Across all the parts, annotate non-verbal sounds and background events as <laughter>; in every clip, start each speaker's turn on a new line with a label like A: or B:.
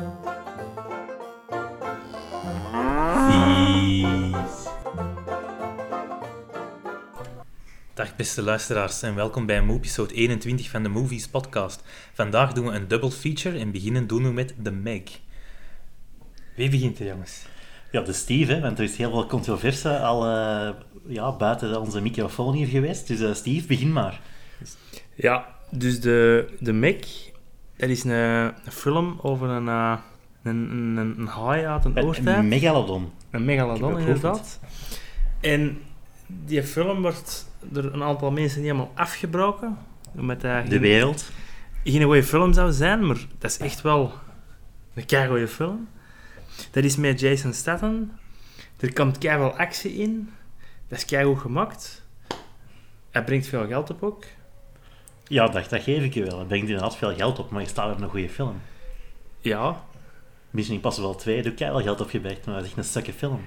A: Vies. Dag beste luisteraars en welkom bij episode 21 van de Movies podcast. Vandaag doen we een double feature en beginnen doen we met The Meg. Wie begint er jongens?
B: Ja, de Steve, hè, want er is heel veel controverse al eh, ja, buiten onze microfoon hier geweest. Dus uh, Steve, begin maar.
C: Ja, dus de, de Meg, dat is een, een film over een, uh, een, een, een haai uit een oortijd.
B: Een megalodon.
C: Een megalodon, inderdaad. En die film wordt door een aantal mensen niet helemaal afgebroken. Omdat dat
B: De
C: geen,
B: wereld.
C: geen goede film zou zijn, maar dat is echt wel een keigoede film. Dat is met Jason Statham. Er komt keiveel actie in. Dat is keigoed gemaakt. Hij brengt veel geld op ook.
B: Ja, dat, dat geef ik je wel. Het brengt inderdaad veel geld op, maar je staat op een goede film.
C: Ja,
B: Mission Impossible 2 doet keihard geld opgebracht, maar dat is echt een stukke film.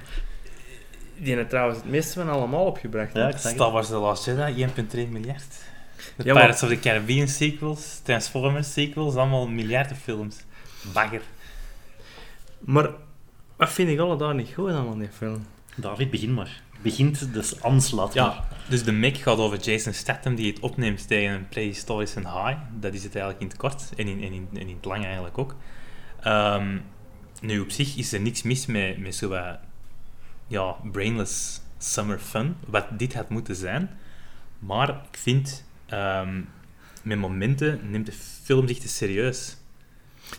C: die heeft trouwens het meeste van allemaal opgebracht.
B: Ja,
A: Star. Wars The Last Jedi, 1,3 miljard. De
C: Ja, maar-
A: Pirates of the Caribbean sequels, Transformers sequels, allemaal miljarden films. Bagger.
C: Maar wat vind ik alle daar niet goed aan aan die film?
B: David, begin maar. Begint dus aanslaat maar.
A: Ja, dus de Meg gaat over Jason Statham die het opneemt tegen een prehistorische haai. Dat is het eigenlijk in het kort en in, en in, in het lang eigenlijk ook. Ehm, nu, op zich is er niks mis met, met zo wat, ja, brainless summer fun, wat dit had moeten zijn. Maar ik vind, ehm, met momenten neemt de film zich te serieus.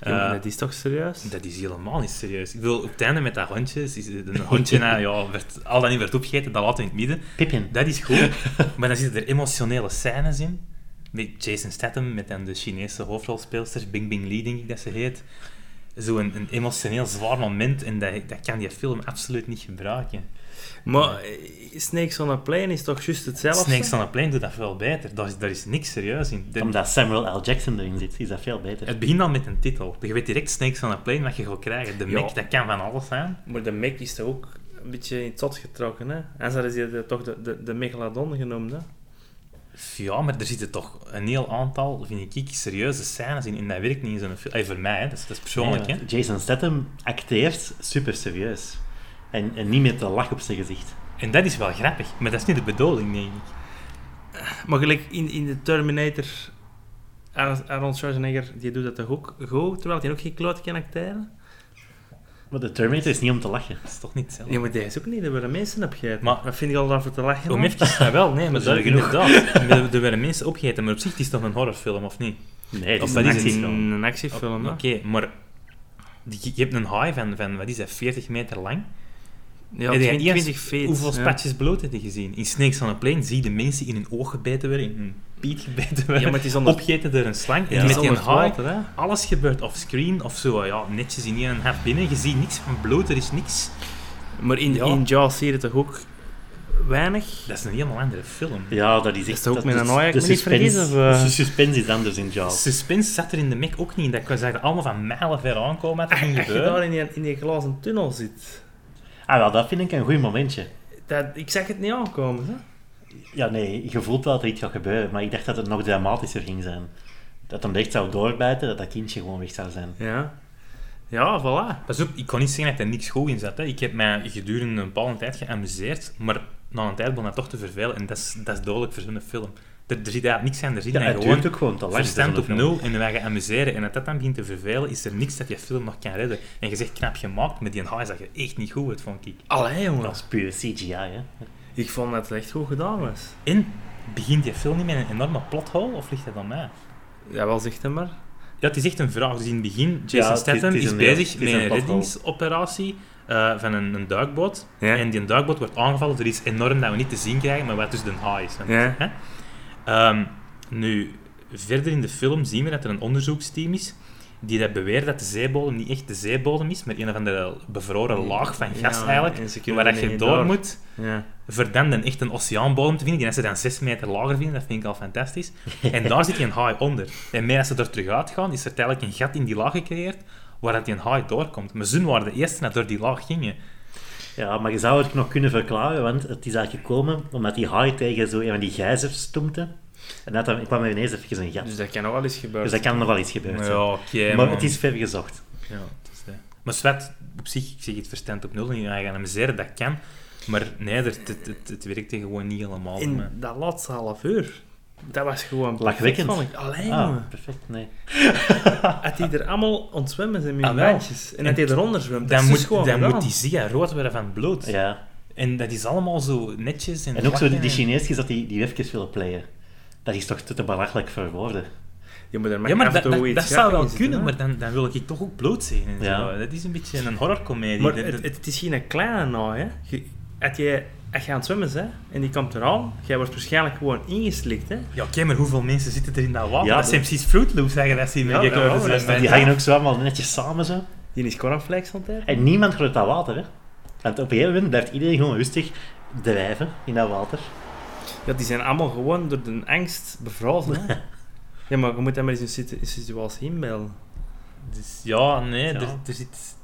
C: Ja,
A: Eh,
C: dat is toch serieus?
A: dat is helemaal niet serieus. Ik wil op het einde met dat hondje, is een hondje nou, ja, werd, al dan niet werd opgegeten, dat laten we in het midden.
B: Pippin.
A: Dat is goed, <laughs> maar dan zitten er emotionele scènes in. Met Jason Statham, met dan de Chinese hoofdrolspeelster, Bing Bing Lee, denk ik dat ze heet. Zo'n een emotioneel zwaar moment en dat, dat kan die film absoluut niet gebruiken.
C: Maar eh, Snakes on a Plane is toch juist hetzelfde?
A: Snakes on a Plane doet dat veel beter. Daar is, daar is niks serieus in. De-
B: Omdat Samuel L. Jackson erin zit, is dat veel beter.
A: het begint al met een titel. Je weet direct Snakes on a Plane wat je gaat krijgen. De
C: Ja.
A: Dat kan van alles zijn.
C: Maar de Meg is toch ook een beetje in het zot getrokken, hè? En ze is die toch de, de, de Megalodon genoemd, hè?
A: Ja, maar er zitten toch een heel aantal, vind ik, serieuze scènes in. En dat werkt niet in zo'n film. Voor mij, hè. Dat, is, dat is persoonlijk.
B: Ja,
A: hè.
B: Jason Statham acteert super serieus. En, en niet met de lach op zijn gezicht.
A: En dat is wel grappig, maar dat is niet de bedoeling, denk ik.
C: Maar gelijk in, in de Terminator... Ar- Arnold Schwarzenegger, die doet dat toch ook goed, terwijl hij ook geen kloot kan acteren?
B: Maar de Terminator is niet om te lachen.
A: Dat is toch niet hetzelfde?
C: Ja, maar die is ook niet, daar worden mensen op gegeten.
A: Maar-
C: Wat vind je al daarvoor te lachen?
A: Om
C: dan?
A: even dat wel, nee, maar
B: Dat <laughs>
A: dat,
B: is genoeg.
A: inderdaad. Er- Er werden mensen opgegeten, maar op zich is het toch een horrorfilm, of niet?
B: Nee, het
A: Of
B: is een actiefilm.
C: Een actiefilm?
A: Oké, maar die- je hebt een haai van, van, wat is dat, 40 meter lang.
C: Ja,
A: Heb jij
C: 20,
A: eerst
C: 20 feet.
A: Hoeveel
C: ja.
A: spatjes bloot heb je gezien? In Snakes on a Plane zie je de mensen in hun oog gebeten worden, in hun piet gebeten worden,
C: Ja, maar het is onder,
A: opgegeten door een slang.
C: het
A: en
C: is
A: met die haai, alles gebeurt offscreen of zo, ja, netjes in één half binnen. Je ziet niks van bloed, er is niks.
C: Maar in,
A: Ja.
C: in Jaws zie je het toch ook weinig?
A: Dat is een helemaal andere film.
B: Ja, dat is echt...
C: Is het ook
B: dat
C: met een
B: is-
C: haai, ik
B: de suspense-
C: vergis, of, eh?
B: De suspense is anders in Jaws.
A: Suspense zat er in de Mac ook niet in. Dat zag er allemaal van mijlen ver aankomen ging
C: Als je
A: gebeuren.
C: daar in die, in die glazen tunnel zit,
B: Ah, wel, dat vind ik een goed momentje.
C: dat, ik zag het niet aankomen. Hè?
B: Ja, nee, je voelt wel dat er iets gaat gebeuren, maar ik dacht dat het nog dramatischer ging zijn. Dat hem echt zou doorbijten, dat dat kindje gewoon weg zou zijn.
C: Ja. Ja, voilà.
A: Pas op, ik kon niet zeggen dat er niks goed in zat. Hè. Ik heb mij gedurende een bepaalde tijd geamuseerd, maar na een tijd begon dat toch te vervelen. En dat is, dat is dodelijk voor zo'n film. Er, er zit eigenlijk niks aan. Er zit
B: Ja, het
A: gewoon
B: ook gewoon te lang.
A: verstand
B: voor
A: op nul en wij gaan amuseren. En als dat dan begint te vervelen, is er niks dat je film nog kan redden. En je zegt knap gemaakt, met die haai zag je echt niet goed uit, vond ik.
C: Allee, jongen.
B: Dat is puur CGI, hè.
C: Ik vond dat het echt goed gedaan was.
A: En begint die film niet met een enorme plothole, of ligt dat aan mij?
C: Ja, wel zegt hem maar.
A: Ja, het is echt een vraag. Dus in het begin, Jason
B: Ja, het is-
A: Statham
B: het is
A: is,
B: een-
A: bezig
B: het is
A: met
B: een
A: reddingsoperatie eh, van een, een duikboot.
C: Ja.
A: En die duikboot wordt aangevallen door iets enorm dat we niet te zien krijgen, maar wat dus de haai is.
C: Ja.
A: Hè? Ehm, nu, verder in de film zien we dat er een onderzoeksteam is die dat beweert dat de zeebodem niet echt de zeebodem is, maar een of andere bevroren laag van gas
C: Ja,
A: eigenlijk, waar dat je door moet
C: Ja.
A: dan echt een oceaanbodem te vinden, die dat ze dan zes meter lager vinden, dat vind ik al fantastisch. En daar zit die een haai onder. En meer als ze er terug uitgaan, is er tijdelijk een gat in die laag gecreëerd, waar dat die een haai doorkomt. Maar ze waren de eerste die door die laag gingen.
B: Ja, maar je zou het nog kunnen verklaren, want het is eigenlijk gekomen omdat die haai tegen zo een van die gijzers stompte. En dat dan kwam er ineens even een gat.
C: Dus dat kan nog wel eens gebeuren.
B: Dus dat kan nog wel iets gebeuren.
A: Ja, oké,
B: maar
A: man.
B: het is ver gezocht.
A: Ja. Maar zwet, op zich, ik zeg het verstand op nul, en je gaan amuseren, dat kan. Maar nee, er- het, het, het, het werkte gewoon niet helemaal.
C: In dat laatste half uur, dat was gewoon
B: Lachwekkend.
C: perfect, vond ik. Alleen,
B: Ah, perfect, nee. <laughs>
C: Had hij er allemaal ontzwemmen zijn met
A: Ah,
C: baantjes. En dat hij eronder zwemt. Dat
A: Dan
C: is
A: moet,
C: gewoon
A: dan
C: gedaan.
A: moet die zia rood worden van bloed.
B: Ja.
A: En dat is allemaal zo netjes. En,
B: En ook zo die, die Chineesjes dat die, die even willen playen. Dat is toch te, te belachelijk voor woorden.
C: Je moet er maar
A: Ja, maar
C: af en
A: dat,
C: toe
A: dat, zou wel kunnen, maar dan, dan wil ik toch ook bloed zien. En
B: Ja.
A: zo. Dat is een beetje een horrorcomedie.
C: Maar
A: Dat-
C: het,
A: dat-
C: het is geen kleine naai, hè. Als, je, als je aan het zwemmen bent, en die komt eraan, jij wordt waarschijnlijk gewoon ingeslikt, hè.
A: Ja, oké, maar hoeveel mensen zitten er in dat water?
B: Ja,
A: dat zijn precies Fruit Loops, zeggen dat ze in
C: Ja.
B: Die hangen ook zo allemaal netjes samen zo.
C: Die is cornflakes aan het.
B: En niemand uit dat water, hè. Want op een gegeven moment blijft iedereen gewoon rustig drijven in dat water.
C: Ja, die zijn allemaal gewoon door de angst bevrozen, hè. <laughs> Ja, maar je moet dat maar eens in situatie inbeelden.
A: Dus ja, nee,
B: Ja.
A: Er, er zit...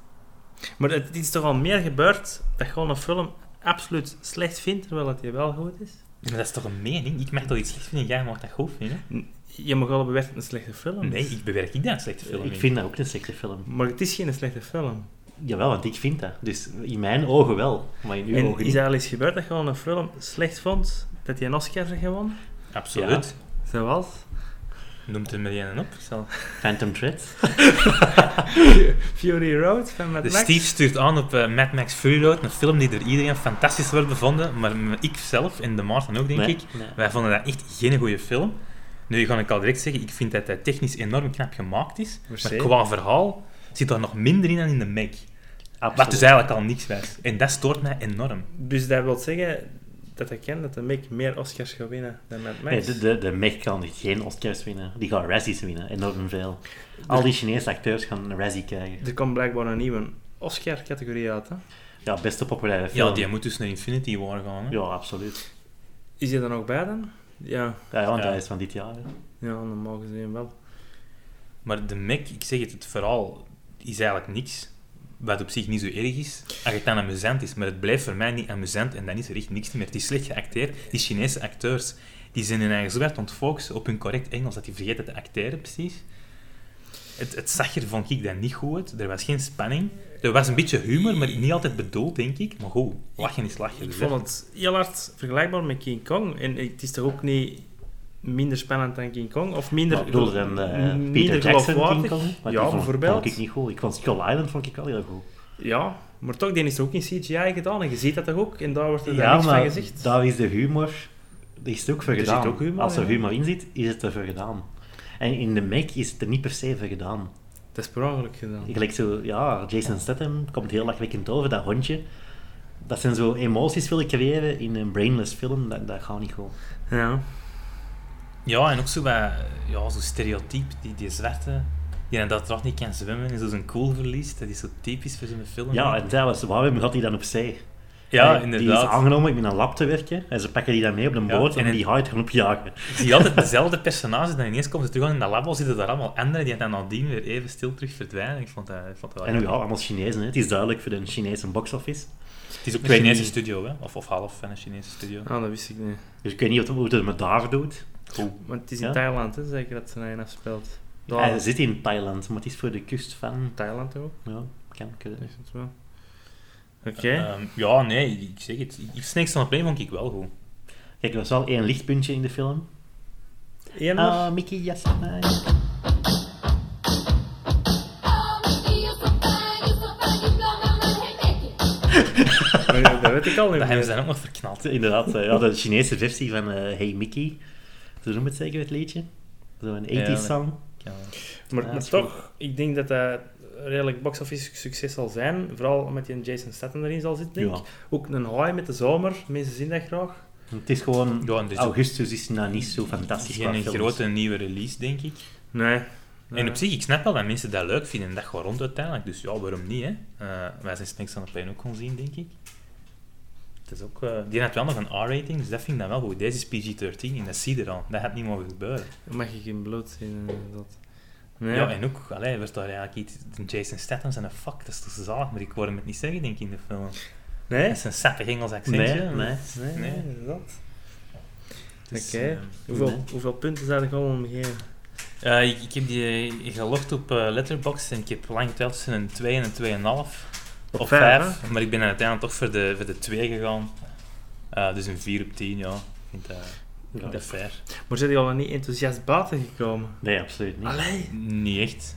C: Maar het, het is toch al meer gebeurd dat gewoon een film absoluut slecht vindt, terwijl het je wel goed is?
A: Maar dat is toch een mening? Ik mag toch iets slecht vinden, jij mag dat goed vinden?
C: Je mag wel bewerkt een slechte film.
A: Nee, ik bewerk ik dat een slechte film
B: Ik
A: niet.
B: vind dat ook een slechte film.
C: Maar het is geen slechte film.
B: Jawel, want ik vind dat. Dus in mijn ogen wel, maar in uw
C: En
B: ogen
C: is
B: niet.
C: dat al eens gebeurd dat je gewoon een film slecht vond, dat hij een Oscar gewonnen?
A: Absoluut.
C: Zoals?
A: Noemt er maar één op. Zal...
B: Phantom Thread. <laughs>
C: Fury Road van Mad
A: De
C: Max?
A: Steve stuurt aan op eh, Mad Max Fury Road, een film die door iedereen fantastisch wordt bevonden, maar ik zelf en de Maarten ook, denk
B: Nee,
A: ik,
B: nee.
A: wij vonden dat echt geen goede film. Nu ga ik al direct zeggen, ik vind dat hij technisch enorm knap gemaakt is, maar qua verhaal zit daar nog minder in dan in de Meg. Wat dus eigenlijk al niks was. En dat stoort mij enorm.
C: Dus dat wil zeggen dat ik ken dat de Mac meer Oscars gaat winnen dan Mad Max.
B: Nee, de, de, de Meg kan geen Oscars winnen. Die gaan Razzies winnen, enorm veel. Al die Chinese acteurs gaan een Razzie krijgen.
C: Er komt blijkbaar een nieuwe Oscar-categorie uit, hè?
B: Ja, beste populaire film.
A: Ja, die moet dus naar Infinity War gaan. Hè?
B: Ja, absoluut.
C: Is die er nog bij dan? Ja,
B: Ja, ja want
A: Ja.
B: hij is van dit jaar. hè.
C: ja normaal gezien wel.
A: Maar de Meg, ik zeg het, het verhaal is eigenlijk niks. Wat op zich niet zo erg is, als het dan amusant is. Maar het blijft voor mij niet amusant en dan is er echt niks meer. Het is slecht geacteerd. Die Chinese acteurs, die zijn hun eigen zo hard ontfocussen op hun correct Engels, dat die vergeten te acteren, precies. Het, het zag er, vond ik, dan niet goed. Er was geen spanning. Er was een beetje humor, maar niet altijd bedoeld, denk ik. Maar goed, lachen is lachen.
C: Ik
A: dus,
C: vond
A: hè.
C: het heel hard vergelijkbaar met King Kong. En het is toch ook niet minder spannend dan King Kong? Of minder,
B: bedoel dan eh,
C: minder
B: Peter Jackson? King Kong.
C: Ja,
B: die vond,
C: bijvoorbeeld.
B: vond ik niet goed. Ik vond Skull Island vond ik wel heel goed.
C: Ja, maar toch, die is er ook in CGI gedaan. En je ziet dat toch ook? En daar wordt er dan
B: Ja,
C: niks van
B: maar
C: gezegd.
B: daar is de humor... Er is ook voor
C: Er
B: gedaan.
C: zit ook humor,
B: Als er
C: ja.
B: humor in zit, is het er voor gedaan. En in de Meg is het er niet per se voor gedaan.
C: Dat is per ongeluk gedaan.
B: Gelijk zo, ja, Jason Statham komt heel lachwekkend over, dat hondje. Dat zijn zo emoties willen creëren in een brainless film, dat, dat gaat niet goed.
C: Ja.
A: Ja, en ook zo bij, ja, zo stereotyp, die, die zwarte, die inderdaad toch niet kan zwemmen en zo zijn cool verliest. Dat is zo typisch voor zo'n film.
B: Ja, en trouwens, waarom gaat hij dan op zee?
A: ja
B: Hij- Die is
A: inderdaad.
B: aangenomen om in een lab te werken en ze pakken die dan mee op de
A: Ja,
B: boot
A: en
B: die haait gaan opjagen.
A: Zie je altijd dezelfde personages, dan ineens komen ze terug in dat labo, zitten daar allemaal anderen die dan nadien weer even stil terug verdwijnen. Ik vond dat, ik vond dat wel
B: En nu ja, allemaal Chinezen, hè. het is duidelijk voor de Chinese box-office.
A: Het is ook een Chinese studio, hè? Of, of half van een Chinese studio.
C: Ah, dat wist ik niet.
B: Dus ik weet niet wat- hoe het met daar doet.
C: Maar het is in
B: Ja?
C: Thailand, hè, zeker dat ze naar een afspeelt. Daar.
B: Hij zit in Thailand, maar het is voor de kust van...
C: Thailand ook?
B: Ja, kan ik.
C: Is het wel? Oké.
A: Ehm, ja, nee, ik zeg het. Ik- Snakes on a Plane vond ik wel goed.
B: Kijk, er was wel één lichtpuntje in de film.
C: Eén nog?
B: Ah, Mickey, yes, <laughs>
C: dat weet ik al niet
A: Dat hebben ze dan ook nog verknald.
B: Inderdaad, eh, ja, de Chinese versie van eh, Hey Mickey. Zo noemen het zeker, het liedje. Zo'n 80s
A: Ja,
B: song.
A: Ja.
C: Maar,
B: Ja,
C: toch, ik denk dat dat redelijk box-office succes zal zijn. Vooral omdat je een Jason Statham erin zal zitten, denk
B: Ja.
C: ik. Ook een high met de zomer. Mensen zien dat graag.
B: Het is gewoon... Augustus is nou niet zo fantastisch qua
A: geen
B: films.
A: grote nieuwe release, denk ik.
C: Nee.
A: En op zich, ik snap wel dat mensen dat leuk vinden en dat gewoon rond uiteindelijk. Dus ja, waarom niet, hè? Eh, wij zijn Snakes on a Plane ook kon zien, denk ik. Het is ook, eh, die had wel nog een R-rating, dus dat vind ik dan wel goed. Deze is PG-13 en dat zie je er al. Dat had niet mogen gebeuren.
C: Dan mag je geen bloed zien. Dat. Nee.
A: Ja, en ook, allee, werd daar eigenlijk iets... Jason Statham zijn een fuck, dat is toch zalig, maar ik hoor hem het niet zeggen, denk ik, in de film.
C: nee?
A: Dat is een sappig Engels accentje.
B: Nee, nee.
C: Nee,
A: Nee.
C: inderdaad.
A: Dus,
C: Oké.
A: eh,
C: Hoeveel,
B: nee.
C: hoeveel punten zou ik al om geven?
A: Eh, ik, ik heb die gelogd op eh, Letterboxd en ik heb lang getwijfeld tussen een 2 en een 2,5.
C: Op
A: Of
C: vijf,
A: 5, maar ik ben uiteindelijk toch voor de, voor de 2 gegaan. Eh, dus een 4 op 10, ja. Ik vind dat, ik vind dat fair.
C: Maar zijn die al niet enthousiast buiten gekomen?
B: Nee, absoluut niet.
C: Allee.
A: Niet echt.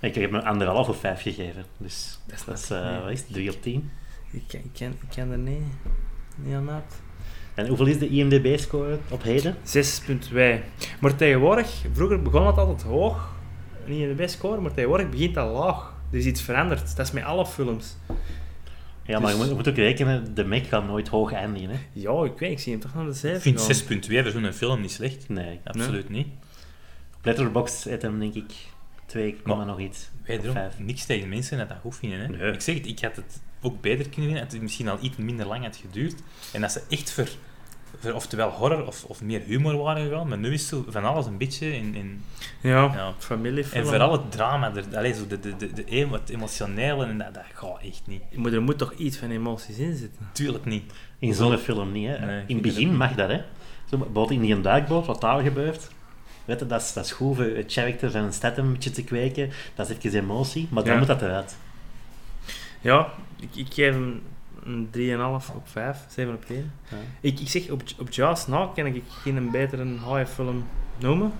B: Ik heb hem anderhalf of vijf gegeven. Dus
C: Dat is
B: dat is, eh,
C: nee.
B: wat is het, 3 op 10.
C: Ik ken, ik ken, ik ken er niet, niet aan uit.
B: En hoeveel is de IMDb-score op heden?
C: 6.2. Maar tegenwoordig, vroeger begon het altijd hoog. Niet in de best score, maar tegenwoordig begint dat laag. Er is iets veranderd. Dat is met alle films.
B: Ja, maar
C: Dus-
B: je moet, je moet ook rekenen, de Mac gaat nooit hoog eindigen. Hè?
C: Ja, ik weet, ik zie hem toch naar de 7
A: Ik vind
C: gaan.
A: 6.2 voor zo'n film niet slecht.
B: Nee.
A: Absoluut niet.
B: Op Letterboxd heeft hem denk ik 2,
A: Maar-
B: nog iets.
A: Wederom, niks tegen mensen dat dat goed vinden. Hè.
B: Nee.
A: Ik zeg het, ik had het ook beter kunnen vinden. Het had misschien al iets minder lang had geduurd. En als ze echt voor oftewel horror of, of meer humor waren gegaan, maar nu is zo van alles een beetje in... in
C: Ja,
A: Ja.
C: familiefilm.
A: en vooral het drama, er, allee, zo de, de, de, de, emo- het emotionele, en dat, dat gaat echt niet.
C: Maar er moet toch iets van emoties in zitten.
A: Tuurlijk niet.
B: In zo'n film niet. Hè?
A: Nee,
B: in het begin mag dat. Hè? Zo, bijvoorbeeld in die duikboot, wat daar gebeurt. Weet je, dat is, dat is goed voor het character van Statham een beetje te kweken. Dat is even emotie, maar dan
C: Ja.
B: moet dat eruit.
C: Ja, ik, ik geef hem een 3,5 op 5, 7 op 10.
B: Ja.
C: Ik, ik zeg, op, op Jaws na kan ik geen betere film noemen.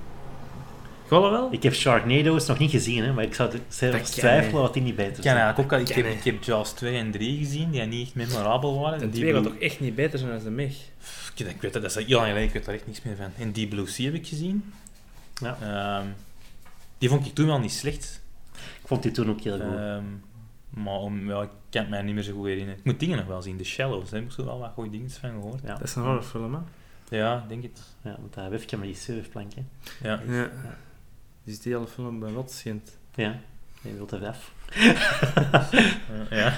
C: Gewoon wel?
B: Ik heb Sharknado's nog niet gezien, hè, maar ik zou zelfs twijfelen wat die niet beter zijn.
A: ook, ik, heb, ik heb Jaws 2 en 3 gezien, die niet echt memorabel waren.
C: De
A: En die
C: gaat toch echt niet beter zijn dan de Meg?
A: Ik, ik weet dat, dat is al heel lang geleden, ik weet daar echt niks meer van. En die Blue Sea heb ik gezien.
B: Ja.
A: Ehm, die vond ik toen wel niet slecht.
B: Ik vond die toen ook heel goed.
A: Ehm, maar om, ja, ik kan het mij niet meer zo goed herinneren. Ik moet dingen nog wel zien. The Shallows, daar heb ik zo wel wat goede dingen van gehoord.
B: ja.
C: Dat is een horrorfilm, hè?
A: Ja, ik denk het.
B: Ja, want daar heb je met die surfplank. Hè.
A: Ja.
C: Ja. Dus die hele film bij wat schijnt.
B: Ja, je wilt er af. <laughs>
A: ja.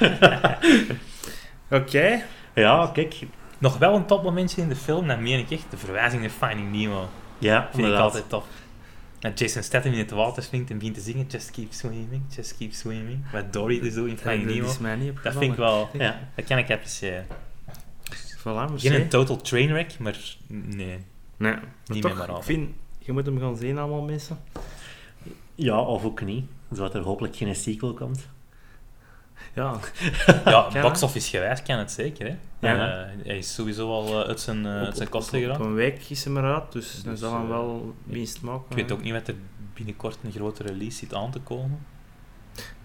A: <laughs>
C: Oké.
B: Ja, kijk.
A: Nog wel een topmomentje in de film, dat meen ik echt. De verwijzing naar Finding Nemo.
B: Ja,
A: Vind ik altijd tof. Dat Jason Statham in het water springt en begint te zingen Just keep swimming, just keep swimming. Wat Dory dus doet in Finding
C: Dat
A: Nemo. Dat vind ik wel...
B: Ja.
A: Dat kan ik appreciëren.
C: Voilà, merci.
A: Geen een total trainwreck, maar nee.
C: Nee, maar
A: Niet
C: toch,
A: memorabel.
C: ik vind... Je moet hem gaan zien, allemaal mensen.
B: ja, of ook niet. Zodat er hopelijk geen sequel komt. <laughs>
C: Ja,
A: Ja, box-office gewijs kan het zeker, hè.
B: Ja.
A: Eh, hij is sowieso al eh, uit zijn, eh, uit zijn kosten
C: op,
A: geraakt.
C: een week is hem eruit, dus, dan
A: Dus,
C: zal hij wel winst maken.
A: Ik weet ook niet wat er binnenkort een grote release zit aan te komen.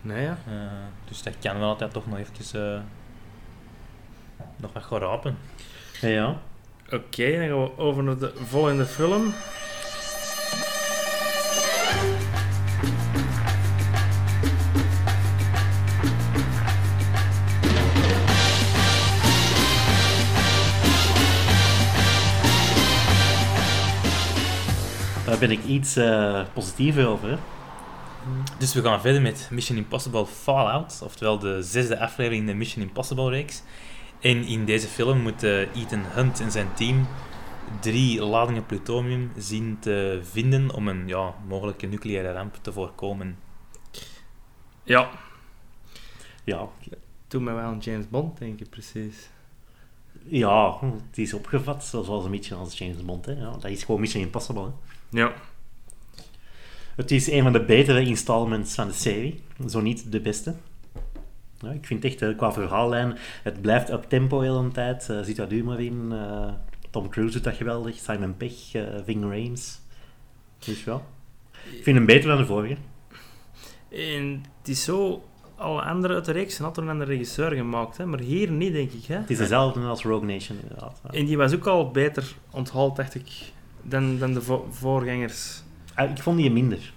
C: Nee, ja.
A: Eh, dus dat kan wel altijd toch nog even... eh, nog wat gaan rapen.
B: Ja, ja.
C: Oké, dan gaan we over naar de volgende film.
B: Ben ik iets eh, positiever over. Hè.
A: Dus we gaan verder met Mission Impossible Fallout, oftewel de zesde aflevering in de Mission Impossible reeks. En in deze film moet eh, Ethan Hunt en zijn team drie ladingen plutonium zien te vinden om een ja, mogelijke nucleaire ramp te voorkomen.
C: Ja,
B: Ja,
C: toen mij wel aan James Bond denken, precies.
B: ja, het is opgevat zoals een beetje als James Bond. Hè. Ja, dat is gewoon Mission Impossible. Hè.
C: Ja.
B: Het is een van de betere installments van de serie. Zo niet de beste. Ja, ik vind echt, eh, qua verhaallijn, het blijft up tempo heel een tijd. Er zit wat humor in. eh, Tom Cruise doet dat geweldig. Simon Pegg, eh Ving Rhames. Dus ja. Ik vind hem beter dan de vorige.
C: En het is zo... Alle andere uit de reeks zijn altijd door een andere regisseur gemaakt, hè? maar hier niet, denk ik. Hè?
B: Het is dezelfde als Rogue Nation, inderdaad. Ja.
C: En die was ook al beter onthaald, dacht ik, dan, dan de vo- voorgangers.
B: Ah, Ik vond die minder.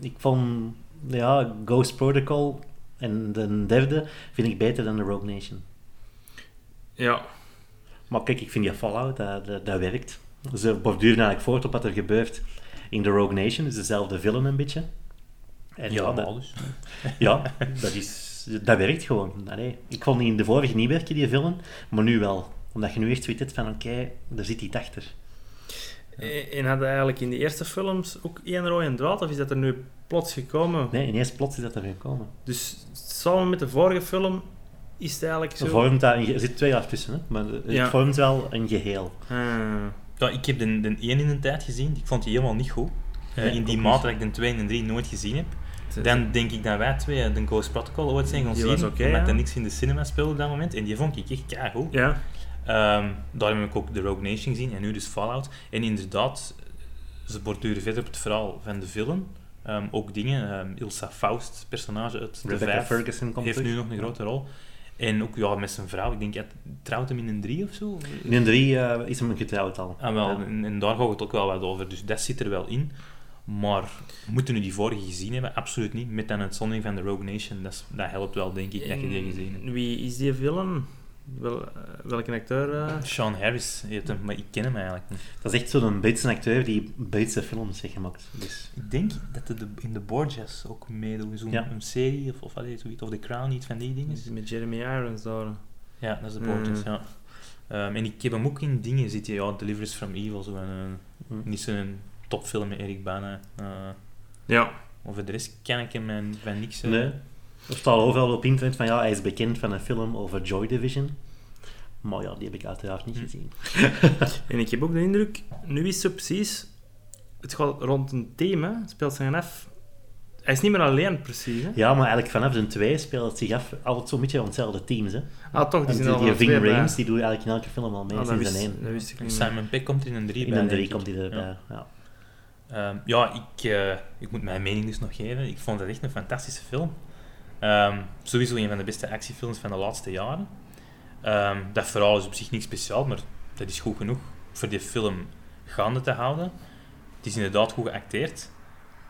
B: Ik vond ja, Ghost Protocol en de derde vind ik beter dan de Rogue Nation.
C: Ja.
B: Maar kijk, ik vind die Fallout, dat, dat, dat werkt. Ze borduren eigenlijk voort op wat er gebeurt in de Rogue Nation. Dus dezelfde film een beetje. En ja, dat,
A: dus.
B: ja dat, is, dat werkt gewoon. Allee, ik vond die in de vorige niet werken, die film. Maar nu wel. Omdat je nu echt hebt van, oké, daar zit iets achter.
C: En en hadden eigenlijk in de eerste films ook één rode draad, of is dat er nu plots gekomen?
B: Nee, ineens plots is dat erin komen.
C: Dus samen met de vorige film is het eigenlijk zo...
B: Er, vormt dat een ge- er zit twee jaar tussen, hè? maar het
C: Ja.
B: vormt wel een geheel.
C: Ah.
A: Ja, ik heb de, de één in de tijd gezien, ik vond die helemaal niet goed. Eh, in die mate dat ik de 2 en de 3 nooit gezien heb. Dan denk ik dat wij twee de Ghost Protocol ooit zijn gaan zien. omdat
C: ja.
A: er niks in de cinema speelde op dat moment. En die vond ik echt keigoed.
C: Ja,
A: Ehm daarom heb ik ook The Rogue Nation gezien en nu dus Fallout. En inderdaad, ze borduren verder op het verhaal van de film. Ehm, ook dingen, ehm, Ilsa Faust, personage uit de
B: Rebecca
A: vijf,
B: Ferguson komt
A: heeft
B: terug.
A: nu nog een grote rol. En ook ja, met zijn vrouw, ik denk, hij trouwt hem in een drie of zo?
B: In een drie eh, is hem getrouwd al.
A: Ah, wel,
B: Ja.
A: en, en daar gaat het ook wel wat over, dus dat zit er wel in. Maar moeten we die vorige gezien hebben? Absoluut niet. Met dan het zonning van The Rogue Nation, dat, is- dat helpt wel, denk ik, dat je die gezien hebt.
C: Wie is die villain? Wel, eh, welke acteur? eh?
A: Sean Harris heet hem, maar ik ken hem eigenlijk niet.
B: Dat is echt zo'n Britse acteur die Britse films heeft gemaakt. Dus,
A: Ik denk dat hij de, in The Borgias ook meedoet, zo'n
B: Ja.
A: een serie of, of, allee, zoiets, of The Crown, iets van die dingen.
C: Is Met Jeremy Irons daar.
A: Ja, dat is The Borgias,
C: Mm.
A: ja. Ehm, en ik heb hem ook in dingen zitten, ja, Deliverance from Evil, zo een,
B: hm.
A: niet zo'n topfilm met Eric Bana. eh
C: Ja.
A: over de rest ken ik hem en van niks. eh.
B: Nee. Er staat overal op internet van ja, hij is bekend van een film over Joy Division. Maar ja, die heb ik uiteraard niet
A: Hm.
B: gezien. <laughs>
C: En ik heb ook de indruk, nu is het precies, het gaat rond een thema, het speelt zich af. Hij is niet meer alleen precies, hè?
B: Ja, maar eigenlijk vanaf de 2 speelt het zich af altijd zo'n beetje rond hetzelfde teams. Hè.
C: Ah, toch, die zijn
B: die, Ving
C: twee.
B: Rhames, die doet eigenlijk in elke film al mee
C: Ah, dat, wist,
B: een 1.
C: dat wist ik
A: En
C: niet. meer.
A: Simon Peck komt er in een 3
B: In een 3
A: denk
B: komt hij erbij.
A: Ja.
B: Ja.
A: Ehm, ja, ik, eh, ik moet mijn mening dus nog geven. Ik vond het echt een fantastische film. Ehm, sowieso een van de beste actiefilms van de laatste jaren. Ehm, dat verhaal is op zich niet speciaal, maar dat is goed genoeg voor die film gaande te houden. Het is inderdaad goed geacteerd,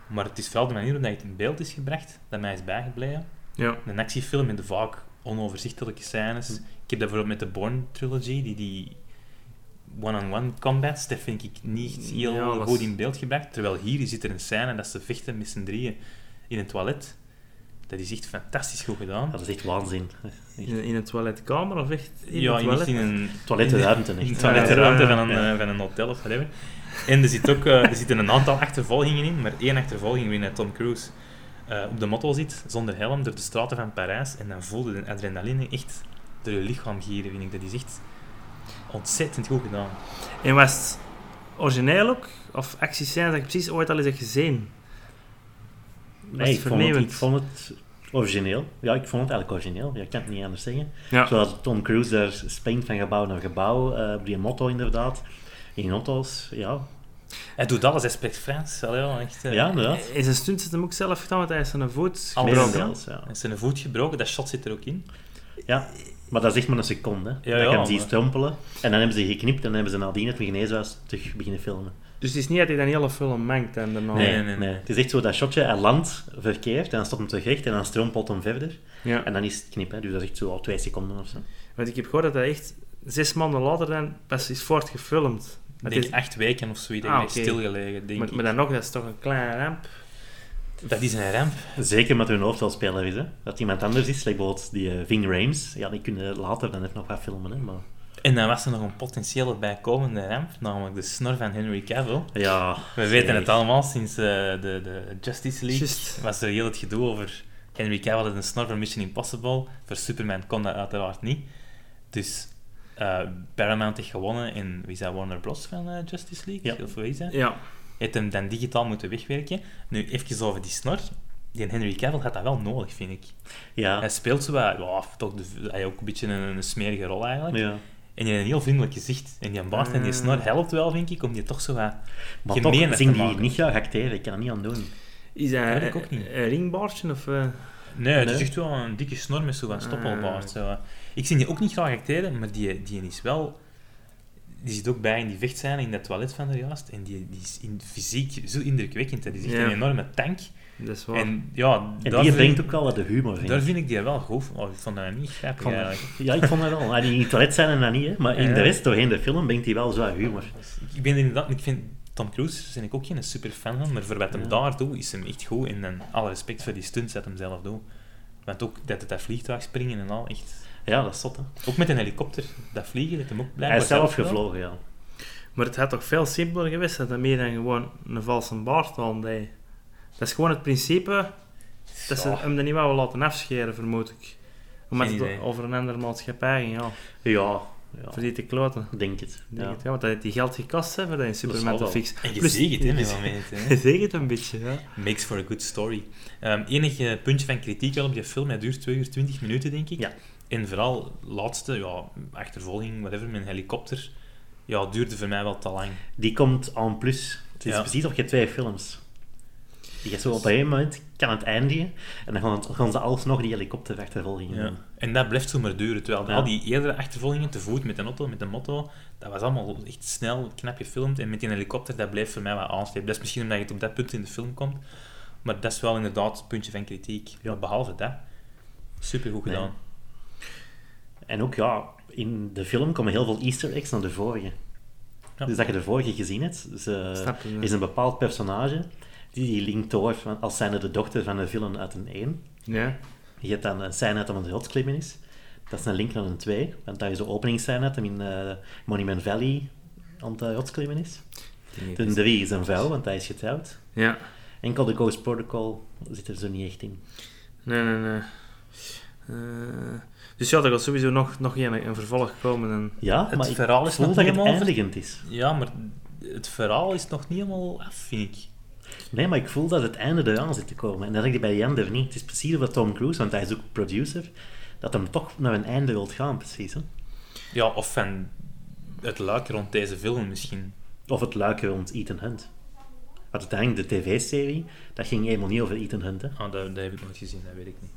A: maar het is vooral de manier waarop het in beeld is gebracht dat mij is bijgebleven.
C: Ja.
A: Een actiefilm met de vaak onoverzichtelijke scènes. Ik heb dat bijvoorbeeld met de Bourne trilogy, die, die one-on-one combats, dat vind ik niet heel
C: Ja,
A: goed in beeld gebracht. Terwijl hier zit er een scène dat ze vechten met z'n drieën in een toilet. Dat is echt fantastisch goed gedaan.
B: Dat is echt waanzin. Echt.
C: In, in een toiletkamer of echt in
A: ja,
C: het
A: in,
C: toilet?
A: echt in een <laughs>
B: Toilettenruimte,
A: in een toilettenruimte
C: Ja,
A: van een,
B: ja.
A: eh, van een hotel of whatever. En er, zit ook, eh, er zitten een aantal achtervolgingen in, maar één achtervolging waarin Tom Cruise eh, op de motto zit, zonder helm, door de straten van Parijs. En dan voelde de adrenaline echt door je lichaam gieren, vind ik. Dat is echt ontzettend goed gedaan.
C: En was het origineel ook? Of actiescènes dat je precies ooit al eens hebt gezien?
B: Nee, ik vond, het, ik vond het origineel. Ja, ik vond het eigenlijk origineel. Ja, ik kan het niet anders zeggen.
C: Ja.
B: Zoals Tom Cruise daar springt van gebouw naar gebouw, eh, op die motto inderdaad. In auto's, ja.
A: Hij doet alles, hij spreekt Frans. Allee, ja, echt, eh,
B: Ja, inderdaad.
C: In zijn stunt zit hem ook zelf gedaan, want hij is zijn voet
A: Alles.
C: gebroken.
B: Meerendeels, ja.
A: Hij is zijn voet gebroken, dat shot zit er ook in.
B: ja. Maar dat is echt maar een seconde. hè.
A: Ja,
B: dat
A: ja,
B: je hem ziet
A: maar-
B: strompelen. En dan hebben ze geknipt en dan hebben ze nadien het geneeshuis terug beginnen filmen.
C: Dus het is niet dat hij dan hele film mankt en daarna...
A: Nee, nee, nee.
B: Het is echt zo dat shotje, hij landt verkeerd en dan stopt hem terug recht en dan strompelt hem verder.
C: Ja.
B: En dan is het knip, hè. dus dat is echt zo al twee seconden of zo.
C: Want ik heb gehoord dat hij echt zes maanden later dan pas is voortgefilmd.
A: Ik denk
C: is-
A: acht weken of zoiets,
C: Ah, oké.
A: stilgelegen, denk
C: Maar,
A: ik.
C: maar dan nog, dat is toch een kleine ramp.
A: Dat is een ramp.
B: Zeker met hun hoofdrolspeler is, hè. Dat iemand anders is, like bijvoorbeeld die eh, Ving Rhames. Ja, die kunnen later dan even nog wat filmen, hè. Maar
A: En dan was er nog een potentiële bijkomende ramp, namelijk de snor van Henry Cavill.
B: ja...
A: We weten het allemaal, sinds eh, de, de Justice League
C: Just.
A: was er heel het gedoe over Henry Cavill had een snor voor Mission Impossible. Voor Superman kon dat uiteraard niet. Dus eh, Paramount heeft gewonnen en wie is dat, Warner Bros. van eh, Justice League?
B: Ja.
A: Of wie is dat?
C: Ja.
A: heeft hem dan digitaal moeten wegwerken. Nu, even over die snor. Die Henry Cavill had dat wel nodig, vind ik.
B: Ja.
A: Hij speelt zo ja, toch de, hij ook een beetje een, een smerige rol eigenlijk.
B: ja.
A: En die heeft een heel vriendelijk gezicht. En die baard en die
C: Mm.
A: snor helpt wel, vind ik, om die toch zo wat
B: Maar
A: gemeener
B: toch,
A: te
B: zing die
A: maken.
B: niet graag acteren. Ik kan er niet aan doen.
C: Is dat
A: weet
C: een,
A: ik ook niet.
C: een ringbaardje of... eh,
A: Nee, het is echt wel een dikke snor met zo'n stoppelbaard.
C: Ah.
A: Zo. Ik zie die ook niet graag acteren, maar die, die is wel... Die zit ook bij in die vechtscène in dat toilet van er juist. En die, die is in fysiek zo indrukwekkend. Dat is echt
C: Ja.
A: een enorme tank.
C: Dat is waar.
A: En ja,
B: En die brengt ook wel wat de humor in.
A: Daar vind ik die wel goed. Oh, ik vond dat niet
B: Ik
A: grappig eigenlijk.
B: ja, ik vond dat wel. Die in het toilet zijn en dat niet, hè. maar in
A: Ja.
B: de rest, doorheen de film, brengt hij wel zo wat humor.
A: Ik ben inderdaad... Ik vind Tom Cruise ben ik ook geen super fan van, maar voor wat hem daar doet, is hem echt goed. En dan alle respect voor die stunts dat hem zelf doet. Want ook dat het dat vliegtuig springen en al, echt...
B: Ja, dat is zot, hè.
A: Ook met een helikopter, dat vliegen, dat hem ook blijkbaar
B: Hij is zelf gevlogen, ja.
C: Maar het had toch veel simpeler geweest dat hij meer dan gewoon een valse baard had. Nee. Dat is gewoon het principe dat ze hem er niet wou laten afscheren, vermoed ik. Omdat het over een andere maatschappij ging, ja.
B: Ja, Ja,
C: Voor die te kloten.
B: ik denk het.
C: Ik denk
B: Ja.
C: het, ja, want dat heeft die geld gekost hè, voor dat in Superman te
B: wel.
C: fixen.
A: En je
C: Plus-
A: ziet het, hè, met <laughs> momenten. hè.
C: Je zegt het een beetje, ja.
A: Makes for a good story. Ehm enige puntje van kritiek wel op die film. Hij duurt 2 uur 20 minuten, denk ik.
B: Ja.
A: En vooral, laatste, ja, achtervolging, whatever, met een helikopter, ja, duurde voor mij wel te lang.
B: Die komt en plus. Het is
A: Ja.
B: precies of je twee films. Je gaat zo op een gegeven moment kan het eindigen en dan gaan, gaan ze alsnog die helikopterachtervolgingen
A: Ja.
B: doen.
A: En dat blijft zo maar duren. Terwijl
B: Ja.
A: al die eerdere achtervolgingen, te voet, met de auto, met de motto, dat was allemaal echt snel, knap gefilmd. En met die helikopter, dat bleef voor mij wat aanslepen. Dat is misschien omdat je het op dat punt in de film komt. Maar dat is wel inderdaad het puntje van kritiek.
B: Ja.
A: Maar behalve dat, supergoed
B: Nee.
A: gedaan.
B: En ook, ja, in de film komen heel veel easter eggs naar de vorige.
A: Ja.
B: Dus dat je de vorige gezien hebt,
C: Snap je, ja.
B: is een bepaald personage die, linkt door van- als zijnde de dochter van een villain uit een 1.
C: Ja.
B: Je hebt dan een scène uit dat hem aan het rotsklimmen is. Dat is een link naar een 2, want daar is de openingsscène uit hem in eh, Monument Valley aan het uh, rotsklimmen is. De 3 is een vrouw, want hij is getrouwd.
C: Ja.
B: Enkel de Ghost Protocol zit er zo niet echt in.
C: Nee, nee, nee. Eh, dus ja, er gaat sowieso nog, nog een, een vervolg komen. En...
B: Ja,
A: Het
B: maar ik
A: verhaal is
B: voel
A: nog
B: dat het eindigend is.
A: Ja, maar het verhaal is nog niet helemaal af, vind ik.
B: Nee, maar ik voel dat het einde eraan zit te komen. En dat denk ik bij Jan er niet. Het is precies wat Tom Cruise, want hij is ook producer, dat hem toch naar een einde wilt gaan, precies. Hè?
A: Ja, of van het luik rond deze film misschien.
B: Of het luiken rond Ethan Hunt. Want uiteindelijk, de tv-serie, dat ging helemaal niet over Ethan Hunt. Hè?
A: Ah, dat, dat heb ik nooit gezien, dat weet ik niet.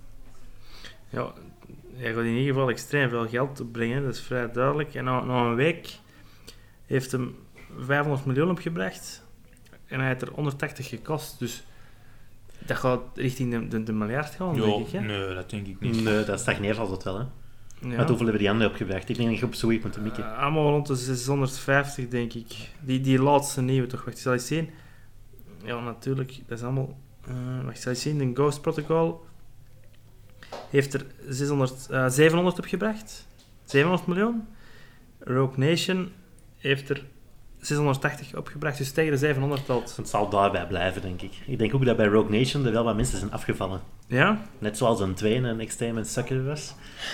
C: Ja, hij gaat in ieder geval extreem veel geld opbrengen, dat is vrij duidelijk. En na, na een week heeft hem 500 miljoen opgebracht. En hij heeft er 180 gekost. Dus dat gaat richting de, de, de miljard gaan, denk ik. Hè?
A: nee, dat denk ik niet.
B: Nee, dat stagneert altijd wel. Hè?
C: Ja.
B: Met hoeveel hebben die anderen opgebracht? Ik denk dat je op zoiets moet mikken.
C: Eh, allemaal rond de 650, denk ik. Die, die laatste nieuwe toch. Wacht, zal je zien? Ja, natuurlijk. Dat is allemaal... eh wacht, zal je zien? De Ghost Protocol heeft er 600, eh, 700 opgebracht. 700 miljoen. Rogue Nation heeft er 680 opgebracht. Dus tegen de 700 telt.
B: Het zal daarbij blijven, denk ik. Ik denk ook dat bij Rogue Nation er wel wat mensen zijn afgevallen.
C: Ja?
B: Net zoals een 2 een extreme sucker was.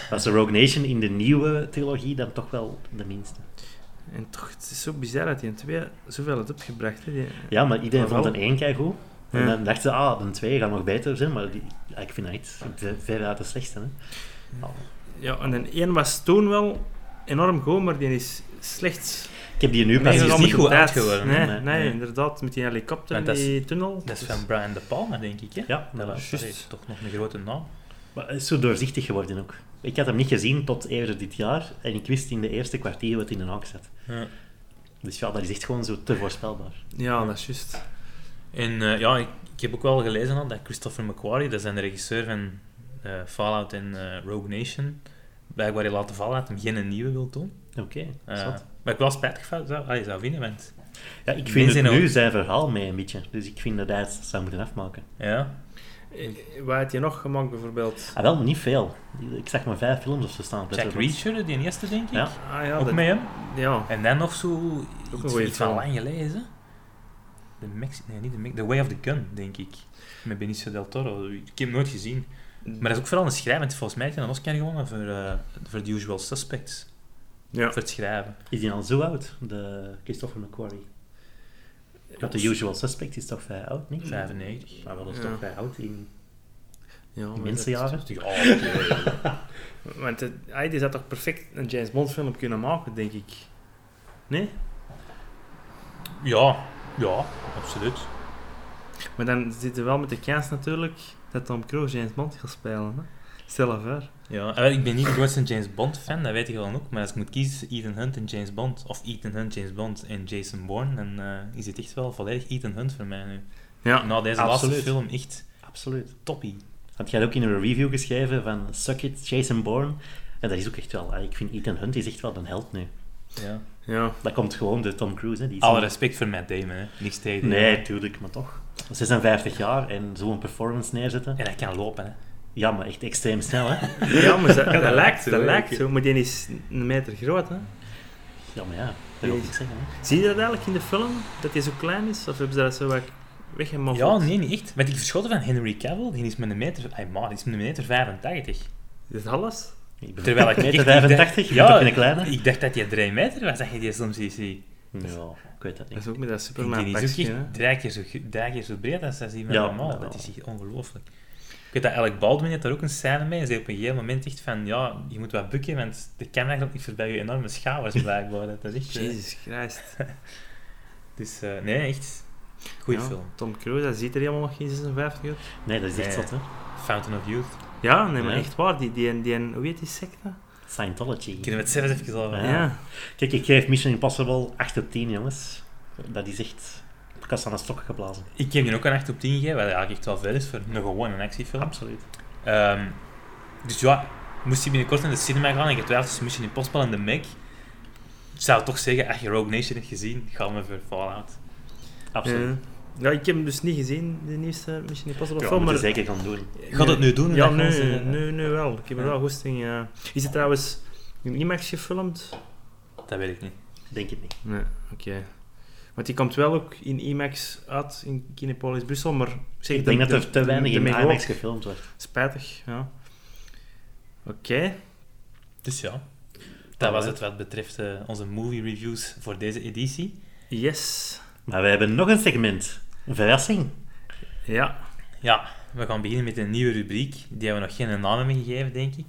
B: Was de Rogue Nation in de nieuwe trilogie dan toch wel de minste.
C: En toch, het is zo bizar dat die een 2 zoveel heeft opgebracht. Hè? Die,
B: Ja, maar iedereen vond een 1 kei goed. En
C: Ja.
B: dan dachten ze, ah, de 2 gaat nog beter zijn. Maar die, ik vind dat echt ver- veruit de slechtste. Hè.
C: Ja, en de 1 was toen wel enorm goed, maar die is slecht
B: Ik heb die nu pas
A: is niet goed
C: tijd.
A: uitgeworden,
C: Nee, nee,
B: Nee, nee.
C: inderdaad, met die helikopter die tunnel.
A: Dat is
C: Dus-
A: van Brian De Palma, denk ik, hè?
B: Ja,
A: Dat was is toch nog een grote naam.
B: Maar het is zo doorzichtig geworden ook. Ik had hem niet gezien tot eerder dit jaar. En ik wist in de eerste kwartier wat in de haak zat.
A: Ja.
B: Dus ja, dat is echt gewoon zo te voorspelbaar.
C: Ja, dat is juist.
A: En eh, ja, ik, ik heb ook wel gelezen al dat Christopher McQuarrie, dat is de regisseur van eh, Fallout en eh, Rogue Nation, blijkbaar hij laten vallen dat hij geen nieuwe wil doen.
B: Oké.
A: Maar ik wel spijtig van zou, allee, zou vinden, want
B: Ja, ik vind het nu zijn verhaal mee een beetje. Dus ik vind dat hij het zou moeten afmaken.
A: ja,
C: Wat had je nog gemaakt, bijvoorbeeld?
B: Ah, wel, niet veel. Ik zag maar vijf films of zo staan.
A: Jack. Reacher, die eerste denk ik,
B: Ja.
C: Ah ja,
A: ook
C: dat-
A: met hem.
C: ja.
A: En dan nog zo iets, iets van lang gelezen. De Mex nee, niet de Mex The Way of the Gun, denk ik. Met Benicio del Toro. Ik heb hem nooit gezien. Maar dat is ook vooral een schrijver, want volgens mij heeft hij een Oscar gewonnen voor, eh voor The Usual Suspects.
C: Ja.
A: Voor het schrijven.
B: Is die al zo oud, de Christopher McQuarrie? Want de Usual Suspect is toch vrij oud, niet?
A: 95.
B: Maar wel, is
C: Ja.
B: toch vrij oud in,
C: Ja, maar
B: in
C: dat-
B: mensenjaren? <laughs>
C: Want het, ah, die zou toch perfect een James Bond film kunnen maken, denk ik. Nee?
A: Ja, ja, absoluut.
C: Maar dan zit er wel met de kans natuurlijk dat Tom Cruise James Bond gaat spelen. Hè? Stel je voor.
A: Ja, ik ben niet de grootste James Bond fan, dat weet ik wel ook. Maar als ik moet kiezen, Ethan Hunt en James Bond, of Ethan Hunt, James Bond en Jason Bourne, dan eh, is het echt wel volledig Ethan Hunt voor mij nu.
C: Ja.
A: Na deze
B: absoluut.
A: laatste film echt
B: Absoluut.
A: toppie.
B: Want jij had ook in een review geschreven van Suck It, Jason Bourne. En dat is ook echt wel... ah, Ik vind Ethan Hunt is echt wel een held nu.
A: Ja.
C: Ja.
B: Dat komt gewoon door Tom Cruise. Hè. Die
A: Alle respect voor Matt Damon, hè. niks tegen.
B: Nee, tuurlijk, maar toch. 56 jaar en zo'n performance neerzetten.
A: En hij kan lopen, hè.
B: Ja, maar echt extreem snel, hè.
C: Ja, maar dat, <laughs> dat,
A: dat
C: lijkt,
A: zo,
C: dat lijkt zo. Maar die is een meter groot, hè.
B: Ja, maar ja, dat wil ik zeggen. Hè.
C: Zie je dat eigenlijk in de film? Dat hij zo klein is? Of hebben ze dat zo wat?
A: Ja, nee, niet echt. Met die verschoten van Henry Cavill, die is met een meter... Ay, maar, die is met een meter 85.
C: Is dat alles?
B: Ik
A: Terwijl ik <laughs>
B: meter
A: echt-
B: 85, je
A: ja,
B: een kleine?
A: Ik dacht dat je 3 meter was, dat je die soms ziet.
B: Ja, ik weet dat
C: Dat
B: niet.
C: is ook met dat Superman
A: die is ook echt drie keer zo, drie keer zo breed als dat is
B: Ja,
A: normaal.
B: ja.
A: Dat is echt ongelooflijk. Ik weet dat Alec Baldwin heeft daar ook een scène mee. En zei op een gegeven moment echt van, ja, je moet wat bukken, want de camera gaat niet voorbij je enorme schouders blijkbaar. Dat is echt... eh,
C: Jesus Christ. <laughs>
A: Dus, eh, nee, echt... Goeie
C: Ja,
A: film.
C: Tom Cruise, dat ziet er helemaal nog geen 56 uit.
B: Nee, dat is echt
A: Nee.
B: zot, hè.
A: Fountain of Youth.
C: Ja, nee, maar
B: Ja.
C: echt waar. Die, die, die, hoe heet die secte?
B: Scientology.
A: Kunnen we het zelfs even over
B: Ja.
C: Ja.
B: Kijk, ik geef Mission Impossible 8 op 10, jongens. Dat is echt... Ik was aan de stok geblazen.
A: Ik heb hier ook een 8 op 10 gegeven, wat eigenlijk echt wel veel is voor een gewone actiefilm.
B: Absoluut.
A: Ehm, dus ja, moest je binnenkort naar de cinema gaan en je twijfelt tussen Mission Impossible en The Meg, ik zou toch zeggen, als je Rogue Nation hebt gezien, gaan we voor Fallout.
B: Absoluut.
C: Ja. Ja, ik heb hem dus niet gezien, de nieuwste Mission Impossible
B: Ja,
C: film. Maar
B: zeker gaan doen.
A: Gaat het nu doen?
C: Ja,
A: Dat
C: nu, nu, nu wel. Ik heb er
A: Ja.
C: wel goesting. Ja. Is het trouwens in IMAX gefilmd?
A: Dat weet ik niet.
B: Denk het niet.
C: Nee, oké. Want die komt wel ook in IMAX uit in Kinepolis Brussel, maar zeg,
B: Ik
C: de-
B: denk dat er te weinig in IMAX
C: ook.
B: gefilmd wordt.
C: Spijtig, ja. Oké.
A: Dus ja, dat was het wat betreft eh, onze movie reviews voor deze editie.
C: Yes.
B: Maar we hebben nog een segment. Een verrassing.
C: Ja.
A: Ja, we gaan beginnen met een nieuwe rubriek. Die hebben we nog geen naam hebben gegeven, denk ik.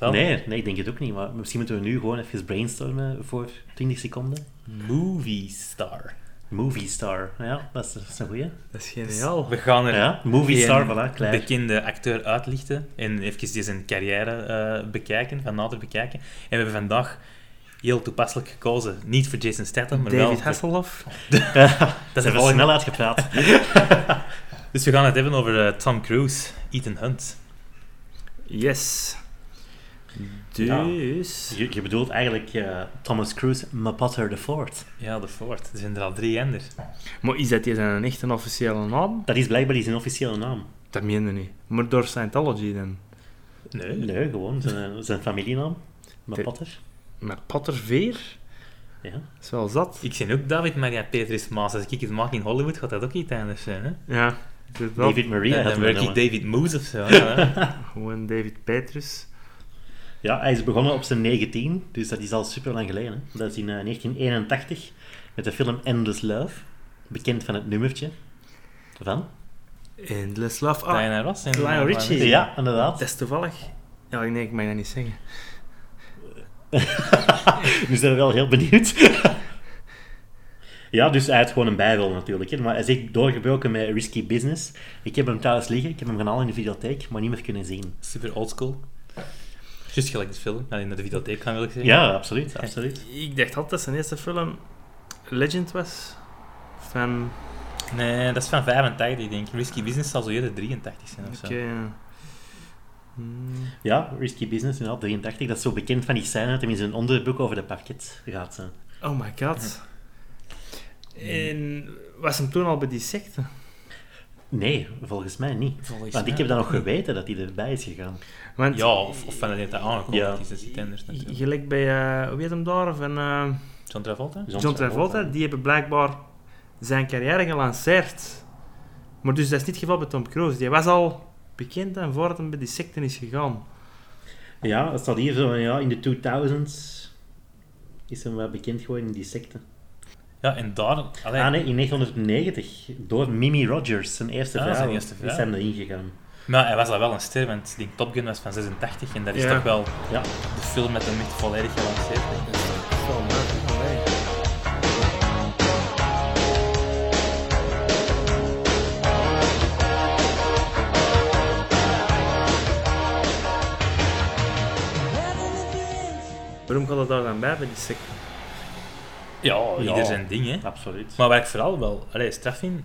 B: Nee, nee, ik denk het ook niet. Maar misschien moeten we nu gewoon even brainstormen voor 20 seconden.
A: Movie Star.
B: Movie star. Ja, dat is, dat is een goeie.
C: Dat is geniaal.
A: We gaan er
B: Ja, movie star,
A: een
B: voilà, klaar.
A: bekende acteur uitlichten en even zijn carrière eh, bekijken, van nader bekijken. En we hebben vandaag heel toepasselijk gekozen. Niet voor Jason Statham, maar wel
C: David
A: voor-
C: Hasselhoff. <laughs> <laughs>
A: Dat is volgende.
B: snel uitgepraat. <laughs>
A: Dus we gaan het hebben over eh, Tom Cruise, Ethan Hunt.
C: Yes.
B: Ja.
C: Dus...
B: Je, je bedoelt eigenlijk eh, Thomas Cruise, Mapotter the Ford.
A: Ja, de Ford. Er zijn er al drie anders.
C: Maar is dat die zijn echt een officiële naam?
B: Dat is blijkbaar zijn officiële naam.
C: Dat meende niet. Maar door Scientology dan.
A: Nee.
B: Nee, gewoon zijn, zijn familienaam. Mapotter.
C: Met Potter Veer?
B: Ja.
C: Dat is wel zat.
A: Ik zie ook David Maria Petrus Maas. Als ik het maak in Hollywood, gaat dat ook iets anders zijn. Hè?
C: Ja.
B: David Maria
A: Ja,
B: had
A: dan werk ik. David Moose of zo. Ja, <laughs> hè.
C: Gewoon David Petrus.
B: Ja, hij is begonnen op zijn 19, dus dat is al super lang geleden. hè. Dat is in eh, 1981 met de film Endless Love, bekend van het nummertje van.
C: Endless Love. Ah,
A: Diana Ross en
C: Lionel Richie.
B: Ja, inderdaad.
C: dat is toevallig. Ja, nee, ik mag dat niet zeggen. <laughs>
B: nu zijn we wel heel benieuwd. ja, dus hij had gewoon een bijrol natuurlijk. Hè. Maar hij is echt doorgebroken met Risky Business. Ik heb hem thuis liggen, ik heb hem gaan halen in de videotheek, maar niet meer kunnen zien.
A: Super oldschool. Juist gelijk de film. Alleen naar de videotheek gaan, wil ik zeggen.
B: Ja, absoluut, absoluut.
C: Ik dacht altijd dat zijn eerste film Legend was. Van...
A: Nee, dat is van 85, denk ik. Risky Business zal zo eerder 83 zijn of zo.
C: Oké. ja. Hmm.
B: Ja, Risky Business, inderdaad, 83. Dat is zo bekend van die scène dat hij in zijn onderbroek over de parket gaat. hè.
C: Oh my god. En was hem toen al bij die secte?
B: Nee, volgens mij niet.
A: Volgens
B: Want ik heb dan nog
A: niet.
B: geweten dat hij erbij is gegaan.
C: Want
A: Ja, of, of van dat hij aangekondigd
B: Ja.
A: is, dat is iets anders natuurlijk.
C: gelijk bij, eh hoe heet hem daar? Van eh,
A: John Travolta?
C: John Travolta, die hebben blijkbaar zijn carrière gelanceerd. Maar dus dat is niet het geval bij Tom Cruise. Die was al bekend en voordat hij bij die secte is gegaan.
B: Ja, dat staat hier zo, ja, in de 2000s is hem wel bekend geworden in die secte.
A: Ja, en daar... Allee,
B: Ah nee, in 1990, door Mimi Rogers, zijn eerste
A: Ah,
B: vrouw,
A: zijn eerste vrouw.
B: is hem erin gegaan.
A: Maar hij was al wel een ster, want denk Top Gun was van 86 en dat is
C: Ja.
A: toch wel
B: Ja.
A: de film met hem echt volledig gelanceerd.
C: Waarom gaat dat daar dan bij, bij die secte?
A: Ja,
B: Ja.
A: ieder zijn ding, hè.
B: Absoluut.
A: Maar waar ik vooral wel allee, straf vind,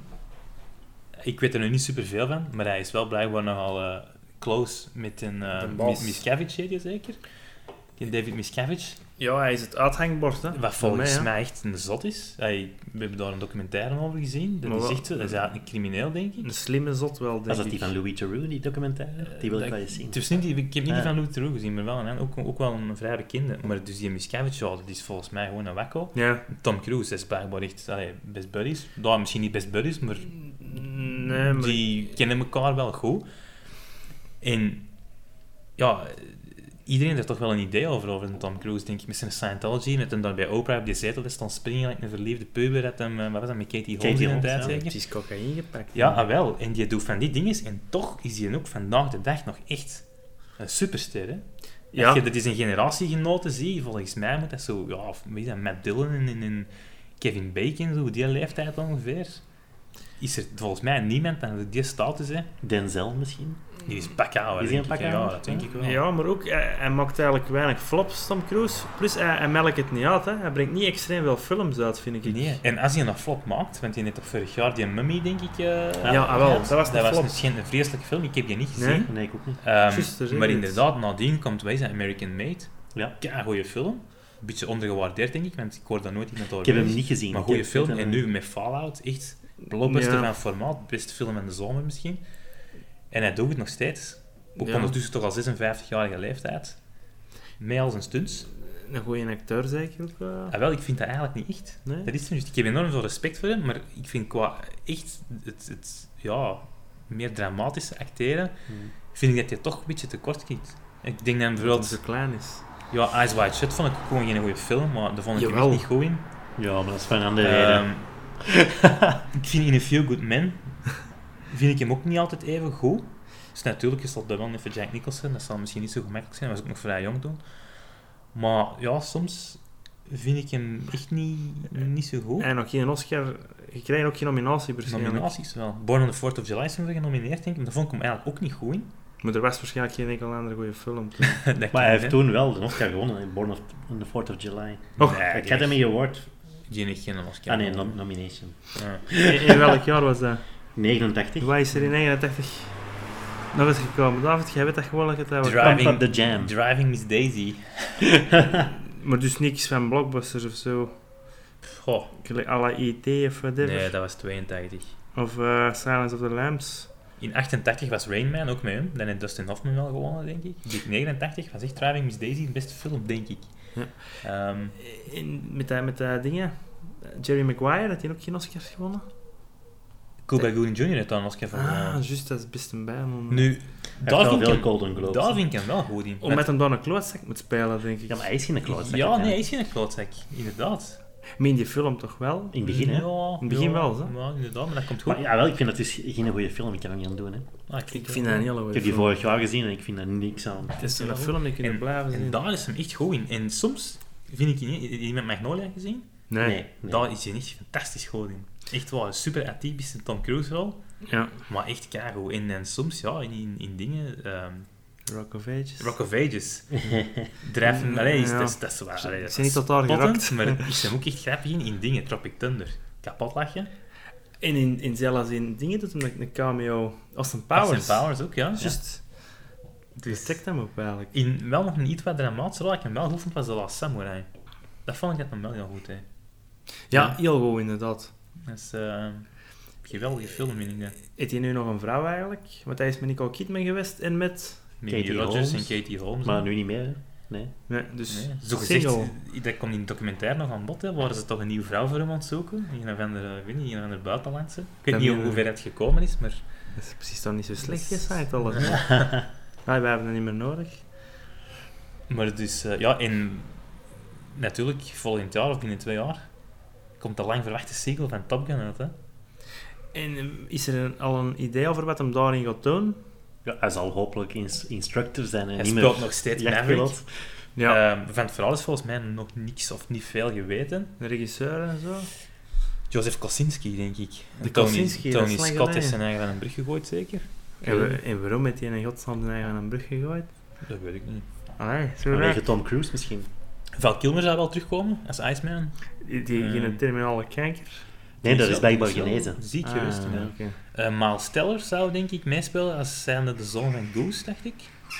A: ik weet er nu niet superveel van, maar hij is wel blijkbaar nogal eh, close met een uh. Miscavige, zeker? Die David Miscavige.
C: Ja, hij is het uithangbord, hè.
A: Wat volgens mij echt een zot is. Hij, we hebben daar een documentaire over gezien. Dat
C: Maar
A: is echt zo. Dat is eigenlijk een crimineel, denk ik.
C: Een slimme zot wel, denk
B: Was dat
C: ik.
B: die van Louis Theroux, die documentaire? Die wil ik wel eens zien.
A: Is niet, die- ik heb niet die
B: Ja.
A: van Louis Theroux gezien, maar wel een, ook, ook wel een vrij bekende. Maar dus die Miscavige, ja, dat is volgens mij gewoon een wakko.
C: Ja.
A: Tom Cruise is blijkbaar echt allee, best buddies. Daar misschien niet best buddies, maar
C: Nee, maar...
A: die kennen elkaar wel goed. En ja, iedereen heeft er toch wel een idee over, over een Tom Cruise, denk ik. Met zijn Scientology, met hem daar bij Oprah op die zetel is dan springen, like een verliefde puber, dat hem, eh, wat was dat, met Katie Holmes
B: Katie
A: in een
B: Holmes,
A: tijd zeker?
C: Is cocaïne gepakt.
A: Ja, ah, wel. En die doet van die dingen, en toch is hij ook vandaag de dag nog echt een superster, hè?
C: Ja.
A: Je dat is een generatiegenoten zie, volgens mij moet dat zo, ja, of is dat, Matt Dillon en, en, en Kevin Bacon, zo die leeftijd ongeveer. Is er volgens mij niemand aan die status, hè?
B: Denzel misschien.
A: Die is bakouwer,
B: Is
A: denk
B: een
A: ik. Ja, dat denk ik wel.
C: Ja, maar ook, hij, hij maakt eigenlijk weinig flops, Tom Cruise. Plus, hij, hij melkt het niet uit, hè. Hij brengt niet extreem veel films uit, vind ik.
A: Nee. En als hij nog flop maakt, want hij net toch vorig jaar die Mummy, denk ik. eh,
C: Ja, ah, wel, dat was een
A: dat was misschien een vreselijke film, ik heb die niet gezien.
C: Nee.
B: Nee, ik ook niet.
A: Ehm,
C: zeg
A: maar
C: het.
A: inderdaad, nadien komt, wij zijn American Made.
B: Ja.
A: Ja, goede film. Een beetje ondergewaardeerd, denk ik, want ik hoor dat nooit iemand over.
B: Ik heb hem niet gezien.
A: Maar goede film. En nu met Fallout, echt blockbuster
C: Ja.
A: van formaat. Beste film in de zomer misschien. En hij doet het nog steeds. Ook
C: Ja.
A: ondertussen toch al 56-jarige leeftijd. Mee als een stunts.
C: Een goede acteur, zeker ook. eh.
A: Ah, wel, ik vind dat eigenlijk niet echt.
C: Nee?
A: Dat is hem. Dus ik heb enorm veel respect voor hem, maar ik vind qua echt het, het ja, meer dramatische acteren,
B: Hmm.
A: vind ik dat hij toch een beetje tekort schiet. Ik denk dan
C: Dat hij
A: bijvoorbeeld,
C: zo klein is.
A: ja, Eyes Wide Shut vond ik ook gewoon geen goede film, maar daar vond ik hem niet goed in.
B: Ja, maar dat is van een andere reden.
A: Ehm, <laughs> ik vind in A Few Good Men, vind ik hem ook niet altijd even goed. Dus natuurlijk is dat wel even Jack Nicholson, dat zal misschien niet zo gemakkelijk zijn, hij was ook nog vrij jong toen. Maar ja, soms vind ik hem echt niet, niet zo goed.
C: En nog geen Oscar. Je krijgt ook geen nominatie waarschijnlijk.
A: Nominaties wel. Born on the 4th of July is hem genomineerd, denk ik. Maar daar vond ik hem eigenlijk ook niet goed in.
C: Maar er was waarschijnlijk geen enkel andere goede film toen. <laughs>
A: Dat
B: maar hij heeft toen wel de Oscar gewonnen in Born of, on the 4th of July.
C: Och,
A: Nee,
B: Academy Award.
A: Die heeft geen Oscar.
B: Ah nee, nom- nomination.
A: Ja.
C: in, in welk jaar was dat?
B: 89.
C: Waar is er in 89 nog eens gekomen? David, jij weet dat gewoon dat het was.
A: Driving-
B: the Jam.
A: Driving Miss Daisy. <laughs>
C: Maar dus niks van blockbusters of zo.
A: Goh,
C: à la E.T. of whatever.
A: nee, dat was 82.
C: Of eh, Silence of the Lambs.
A: In 88 was Rain Man ook met hem. Dan heeft Dustin Hoffman wel gewonnen, denk ik. In 89 was echt Driving Miss Daisy de beste film, denk ik.
C: Ja.
A: Ehm,
C: In, met dat met dat dingen. Jerry Maguire, had hij ook geen Oscars gewonnen?
A: Cuba Gooding Jr. heeft dan Oscar voor
C: Ah, juist, dat is best een bijnaam.
A: Nu, ik
B: veel
A: hem,
B: Golden Globes.
A: daar vind ik hem wel goed in.
C: Omdat hem dan een klootzak moet spelen, denk ik.
B: Ja, maar hij is geen klootzak.
A: Ja, nee, hij is geen klootzak. Inderdaad.
C: Maar in die film toch wel?
B: In het begin, hè.
A: Ja,
C: In het begin
A: ja,
C: wel, hè?
A: Ja, inderdaad, maar dat komt goed.
B: Maar ja, wel, ik vind dat dus geen goede film. Ik kan niet aan doen. Hè.
A: Ah,
C: Ik vind dat een hele goede
B: Ik heb die vorig jaar gezien en ik vind daar niks aan.
C: Het is een film die je kunt
A: En,
C: blijven zien.
A: en daar is hem echt goed in. En soms vind ik niet... Iemand Magnolia gezien?
C: Nee.
B: Nee. nee.
A: Daar is hij echt fantastisch goed in. Echt wel een super atypische Tom Cruise wel.
C: Ja.
A: Maar echt keigoed. En, en soms, ja, in, in, in dingen... ehm,
C: Rock of Ages.
A: Rock of Ages. <laughs> Drijf hem... Allee, is,
C: Ja.
A: dat, is, dat is waar. Allee,
C: Ik
A: dat
C: niet tot daar geraakt.
A: Maar het is <laughs> hem ook echt grappig in, in dingen. Tropic Thunder. Kapot lachen.
C: En in, in zelfs in dingen doet hem een- cameo. Austin Powers.
A: Powers. Powers ook, ja.
C: Juist. Dus trekt hem op eigenlijk.
A: In wel nog een iets wat dramatische rol, dat ik hem wel goed vond, was The Last Samurai. Dat vond ik dat hem wel heel goed, hè.
C: Ja,
A: Ja.
C: heel goed inderdaad.
A: Dat is een geweldige film, vind ik.
C: Heeft hij nu nog een vrouw eigenlijk? Want hij is met Nicole Kidman geweest en met...
B: Katie
A: Rogers
B: Holmes.
A: en Katie Holmes.
B: Maar nu niet meer. hè. Nee.
C: Nee, dus
A: Nee. Zo gezegd, dat komt in het documentaire nog aan bod, hè, waar ze toch een nieuwe vrouw voor hem aan het zoeken. Een of andere, weet niet, een of andere buitenlandse. Ik weet niet hoe ver het gekomen is, maar...
C: Dat is precies toch niet zo slecht alles. Ja, <laughs> wij hebben het niet meer nodig.
A: Maar dus, eh, ja, en natuurlijk, volgend jaar of binnen twee jaar, komt de lang verwachte sequel van Top Gun uit, hè.
C: En eh, is er een- al een idee over wat hem daarin gaat doen?
B: Ja, hij zal hopelijk ins- instructor zijn en
A: Hij
B: niet
A: speelt
B: meer
A: nog steeds Maverick.
C: Ja.
A: Ehm, van het verhaal is volgens mij nog niks of niet veel geweten.
C: de regisseur en zo?
A: Joseph Kosinski, denk ik.
C: De
A: Tony,
C: Kosinski,
A: Tony
C: is
A: Scott
C: geleden.
A: heeft zijn eigen aan een brug gegooid, zeker?
C: En, waarom heeft hij in godsnaam zijn eigen aan een brug gegooid?
A: Dat weet ik niet.
C: Allee,
B: Vanwege. Tom Cruise misschien.
A: Val Kilmer zou wel terugkomen als Iceman.
C: Die, die
A: Eh.
C: geen terminale kanker.
B: Nee, dat is blijkbaar genezen.
A: Ziek
C: Ah.
A: Eh, Miles Teller zou denk ik meespelen als zijnde de zoon van Goose, dacht ik.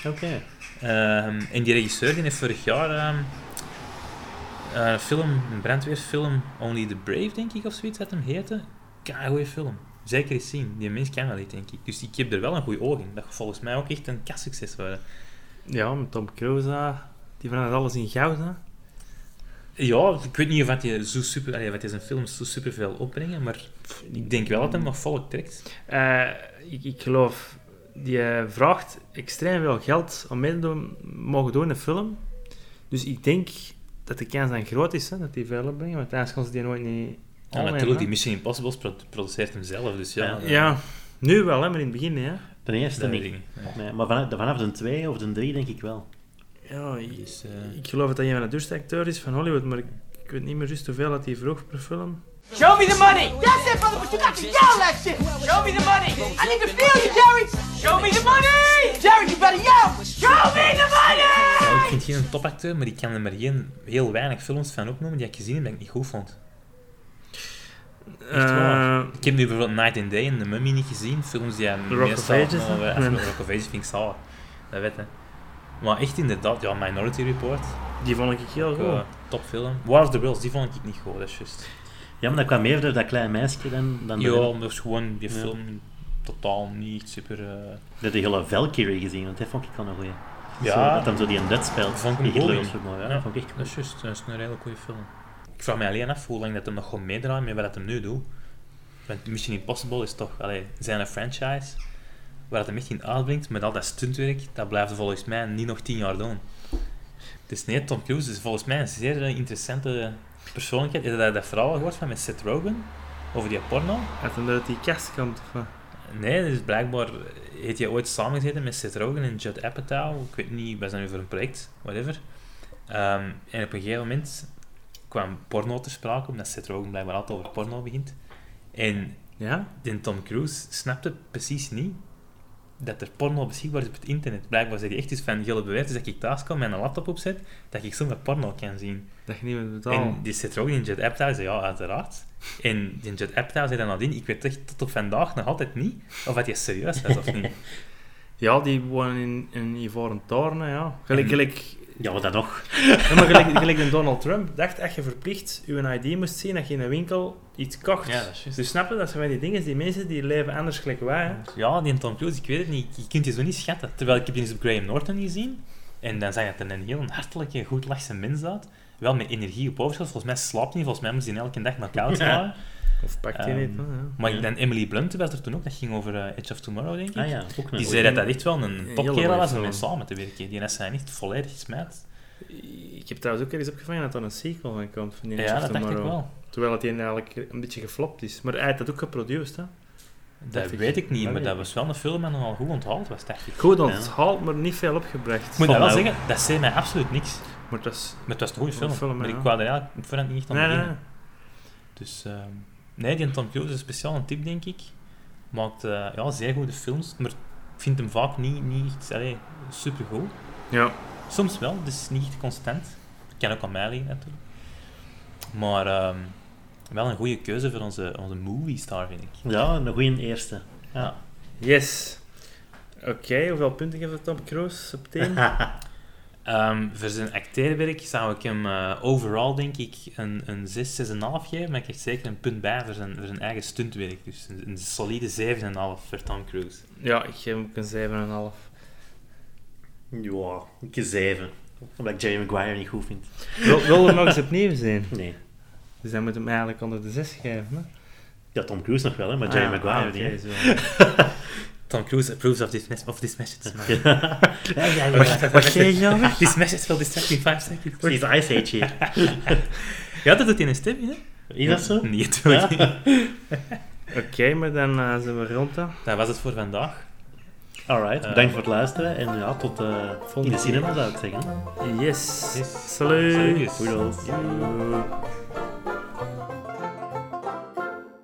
B: Oké.
A: Ehm, en die regisseur die heeft vorig jaar ehm, eh, een film, een brandweerfilm, Only the Brave, denk ik, of zoiets, dat hem heette. goede film. Zeker eens zien. Die mens kan wel iets, denk ik. Dus ik heb er wel een goed oog in. Dat gaat volgens mij ook echt een kassucces worden.
C: Ja, met Tom Cruise, eh, die verandert alles in goud. Hè.
A: Ja, ik weet niet of je zo super, allee, wat hij zijn films zo superveel opbrengen, maar ik denk wel dat hem nog volk trekt.
C: Eh, ik, ik geloof die eh, vraagt extreem veel geld om mee te doen, mogen doen in een film. Dus ik denk dat de kans dan groot is hè, dat die veel opbrengen, want anders kan ze die nooit niet
A: Ja, natuurlijk,
C: hè.
A: die Mission Impossible pro- produceert hem zelf, dus ja.
B: Ja.
C: nu wel, hè, maar in het begin niet. Hè.
B: De eerste niet. Nee, maar vanaf, vanaf de 2 of de 3 denk ik wel.
C: Ja, ik,
A: Dus,
C: ik geloof dat hij een van de duurste acteurs is van Hollywood, maar ik, ik weet niet meer juist hoeveel dat hij vroeg per film.
D: Show me the money! That's it, brother, but you got to yell that shit! Show me the money! I need to feel you, Jerry! Show me the money! Jerry, you better yell! Show me the money!
A: ja, ik vind geen topacteur, maar ik kan er maar geen, heel weinig films van opnoemen die ik gezien heb dat ik niet goed vond. Echt waar.
C: Eh,
A: Ik heb nu bijvoorbeeld Night and Day en The Mummy niet gezien. Films die aan
C: The Rock of Ages.
A: Rock of Ages vind ik zalig. Dat weet je. Maar echt inderdaad, ja, Minority Report.
C: die vond ik heel goed.
A: Uh, topfilm. War of the Worlds, die vond ik niet goed, dat is juist.
B: Ja, maar dat kwam meer door dat kleine meisje dan, dan
A: Ja, dat is gewoon die
B: Ja.
A: film totaal niet super... eh,
B: de, de hele Valkyrie gezien, want dat vond ik wel een goeie.
A: Ja.
B: Zo, dat hem zo die een dead speelt.
A: Vond ik
B: was vermoord, ja,
A: Ja,
B: dat vond ik echt
A: Dat is juist, dat is een hele goede film. Ik vraag me alleen af hoe lang dat hem nog gaat meedraaien met wat dat hem nu doet. Want Mission Impossible is toch allee, zijn een franchise waar het hem echt in uitbrengt met al dat stuntwerk, dat blijft volgens mij niet nog tien jaar doen. Dus nee, Tom Cruise is volgens mij een zeer eh, interessante persoonlijkheid. Heb je dat, dat verhaal gehoord van met Seth Rogen? Over die porno?
C: Uit hem uit die kast komt. Of, wat?
A: Nee, dus blijkbaar heeft hij ooit samengezeten met Seth Rogen en Judd Apatow. Ik weet niet, is dat nu voor een project? Whatever. Ehm, en op een gegeven moment kwam porno te sprake, omdat Seth Rogen blijkbaar altijd over porno begint. En
C: ja?
A: Tom Cruise snapte precies niet dat er porno beschikbaar is op het internet. Blijkbaar zei hij echt iets van, jullie beweert is dat ik thuis kom en een laptop opzet, dat ik zomaar porno kan zien.
C: Dat je niet moet betalen.
A: En die Seth Rogen en Judd Apatow zei, ja, uiteraard. En die Judd Apatow zei dan nadien, ik weet echt tot op vandaag nog altijd niet of dat hij serieus was of niet. <laughs>
C: Ja, die wonen in een ivoren toren, ja. Gelijk,
B: Ja, wat dan nog?
C: ja, maar gelijk, gelijk een Donald Trump dacht dat je verplicht je ID moest zien dat je in een winkel iets kocht.
A: Ja, dat is juist.
C: Dus snap je, dat zijn van die dingen, die mensen die leven anders gelijk wij. Hè.
A: Ja, die Tom Cruise, ik weet het niet. Je kunt die zo niet schatten. Terwijl ik heb die eens op Graham Norton gezien. En dan zag je dat er een heel hartelijke, goed lachse mens uit. Wel met energie op overschot. Volgens mij slaapt hij niet. Volgens mij moest hij elke dag naar koud <laughs> slaan.
C: Of pakt je
A: Ehm,
C: niet. Hè, ja.
A: Maar
B: Ja.
A: dan Emily Blunt was er toen ook. Dat ging over eh, Edge of Tomorrow, denk ik.
B: Ah ja, ook
A: Die zei dat dat echt wel een topkerel was om mee samen te werken. Die is zijn echt volledig gesmijt.
C: Ik heb trouwens ook ergens opgevangen dat er een sequel van komt van die
A: Ja,
C: Edge of
A: dat dacht ik
C: Tomorrow.
A: wel.
C: Terwijl het die eigenlijk een beetje geflopt is. Maar hij heeft dat ook geproduceerd, hè.
A: Dat
C: ik.
A: weet ik niet, maar dat was wel een film en nogal goed onthaald was, dacht ik.
C: Goed
B: Ja.
C: onthaald, maar niet veel opgebracht.
A: Ik moet dat wel zeggen, dat zei mij absoluut niks.
C: Maar
A: het was een goede film.
C: film,
A: maar
C: ja.
A: ik wou er eigenlijk ik het niet echt aan
C: Nee,
A: beginnen.
C: nee.
A: Dus ehm, nee, die Tom Cruise is speciaal een tip, denk ik. Maakt eh, ja, zeer goede films, maar ik vind hem vaak niet, niet echt allee, supergoed.
C: Ja.
A: Soms wel, dus niet echt constant. Kan ook aan mij liggen, natuurlijk. Maar ehm, wel een goede keuze voor onze, onze movie star, vind ik.
B: Ja, een goede eerste. Ja.
C: Yes. Oké, hoeveel punten geeft Tom Cruise op 10? <laughs>
A: Ehm, voor zijn acteerwerk zou ik hem eh, overall, denk ik, een, een 6, 6,5 geven. Maar ik krijg zeker een punt bij voor zijn, voor zijn eigen stuntwerk. Dus een, een solide 7,5 voor Tom Cruise.
C: ja, ik geef hem ook een 7,5.
B: Ja, ik een zeven. Omdat ik Jerry Maguire niet goed vind.
C: Wil, wil hem nog eens opnieuw zien?
B: Nee.
C: Dus dan moet hem eigenlijk onder de 6 geven. Hè?
B: Ja, Tom Cruise nog wel, hè, maar Jerry
C: Ah,
B: Maguire
C: ah,
B: niet.
A: Tom Cruise approves of this, of this message.
B: ja.
C: Wat, zeg je nou?
A: This message will distract in 5 seconds.
B: Precies, Ice Age hier. <laughs>
A: Ja, dat doet hij in een stem, hè?
B: Is dat zo?
A: Nee, niet. <laughs>
C: Oké, maar dan eh, zijn we rond. Hè.
A: Dat was het voor vandaag.
B: Alright,
A: Eh,
B: bedankt voor het luisteren en ja, tot eh, in de cinema zou ik zeggen.
C: Yes.
A: Yes.
C: Salut.
A: Salut.
C: Joe.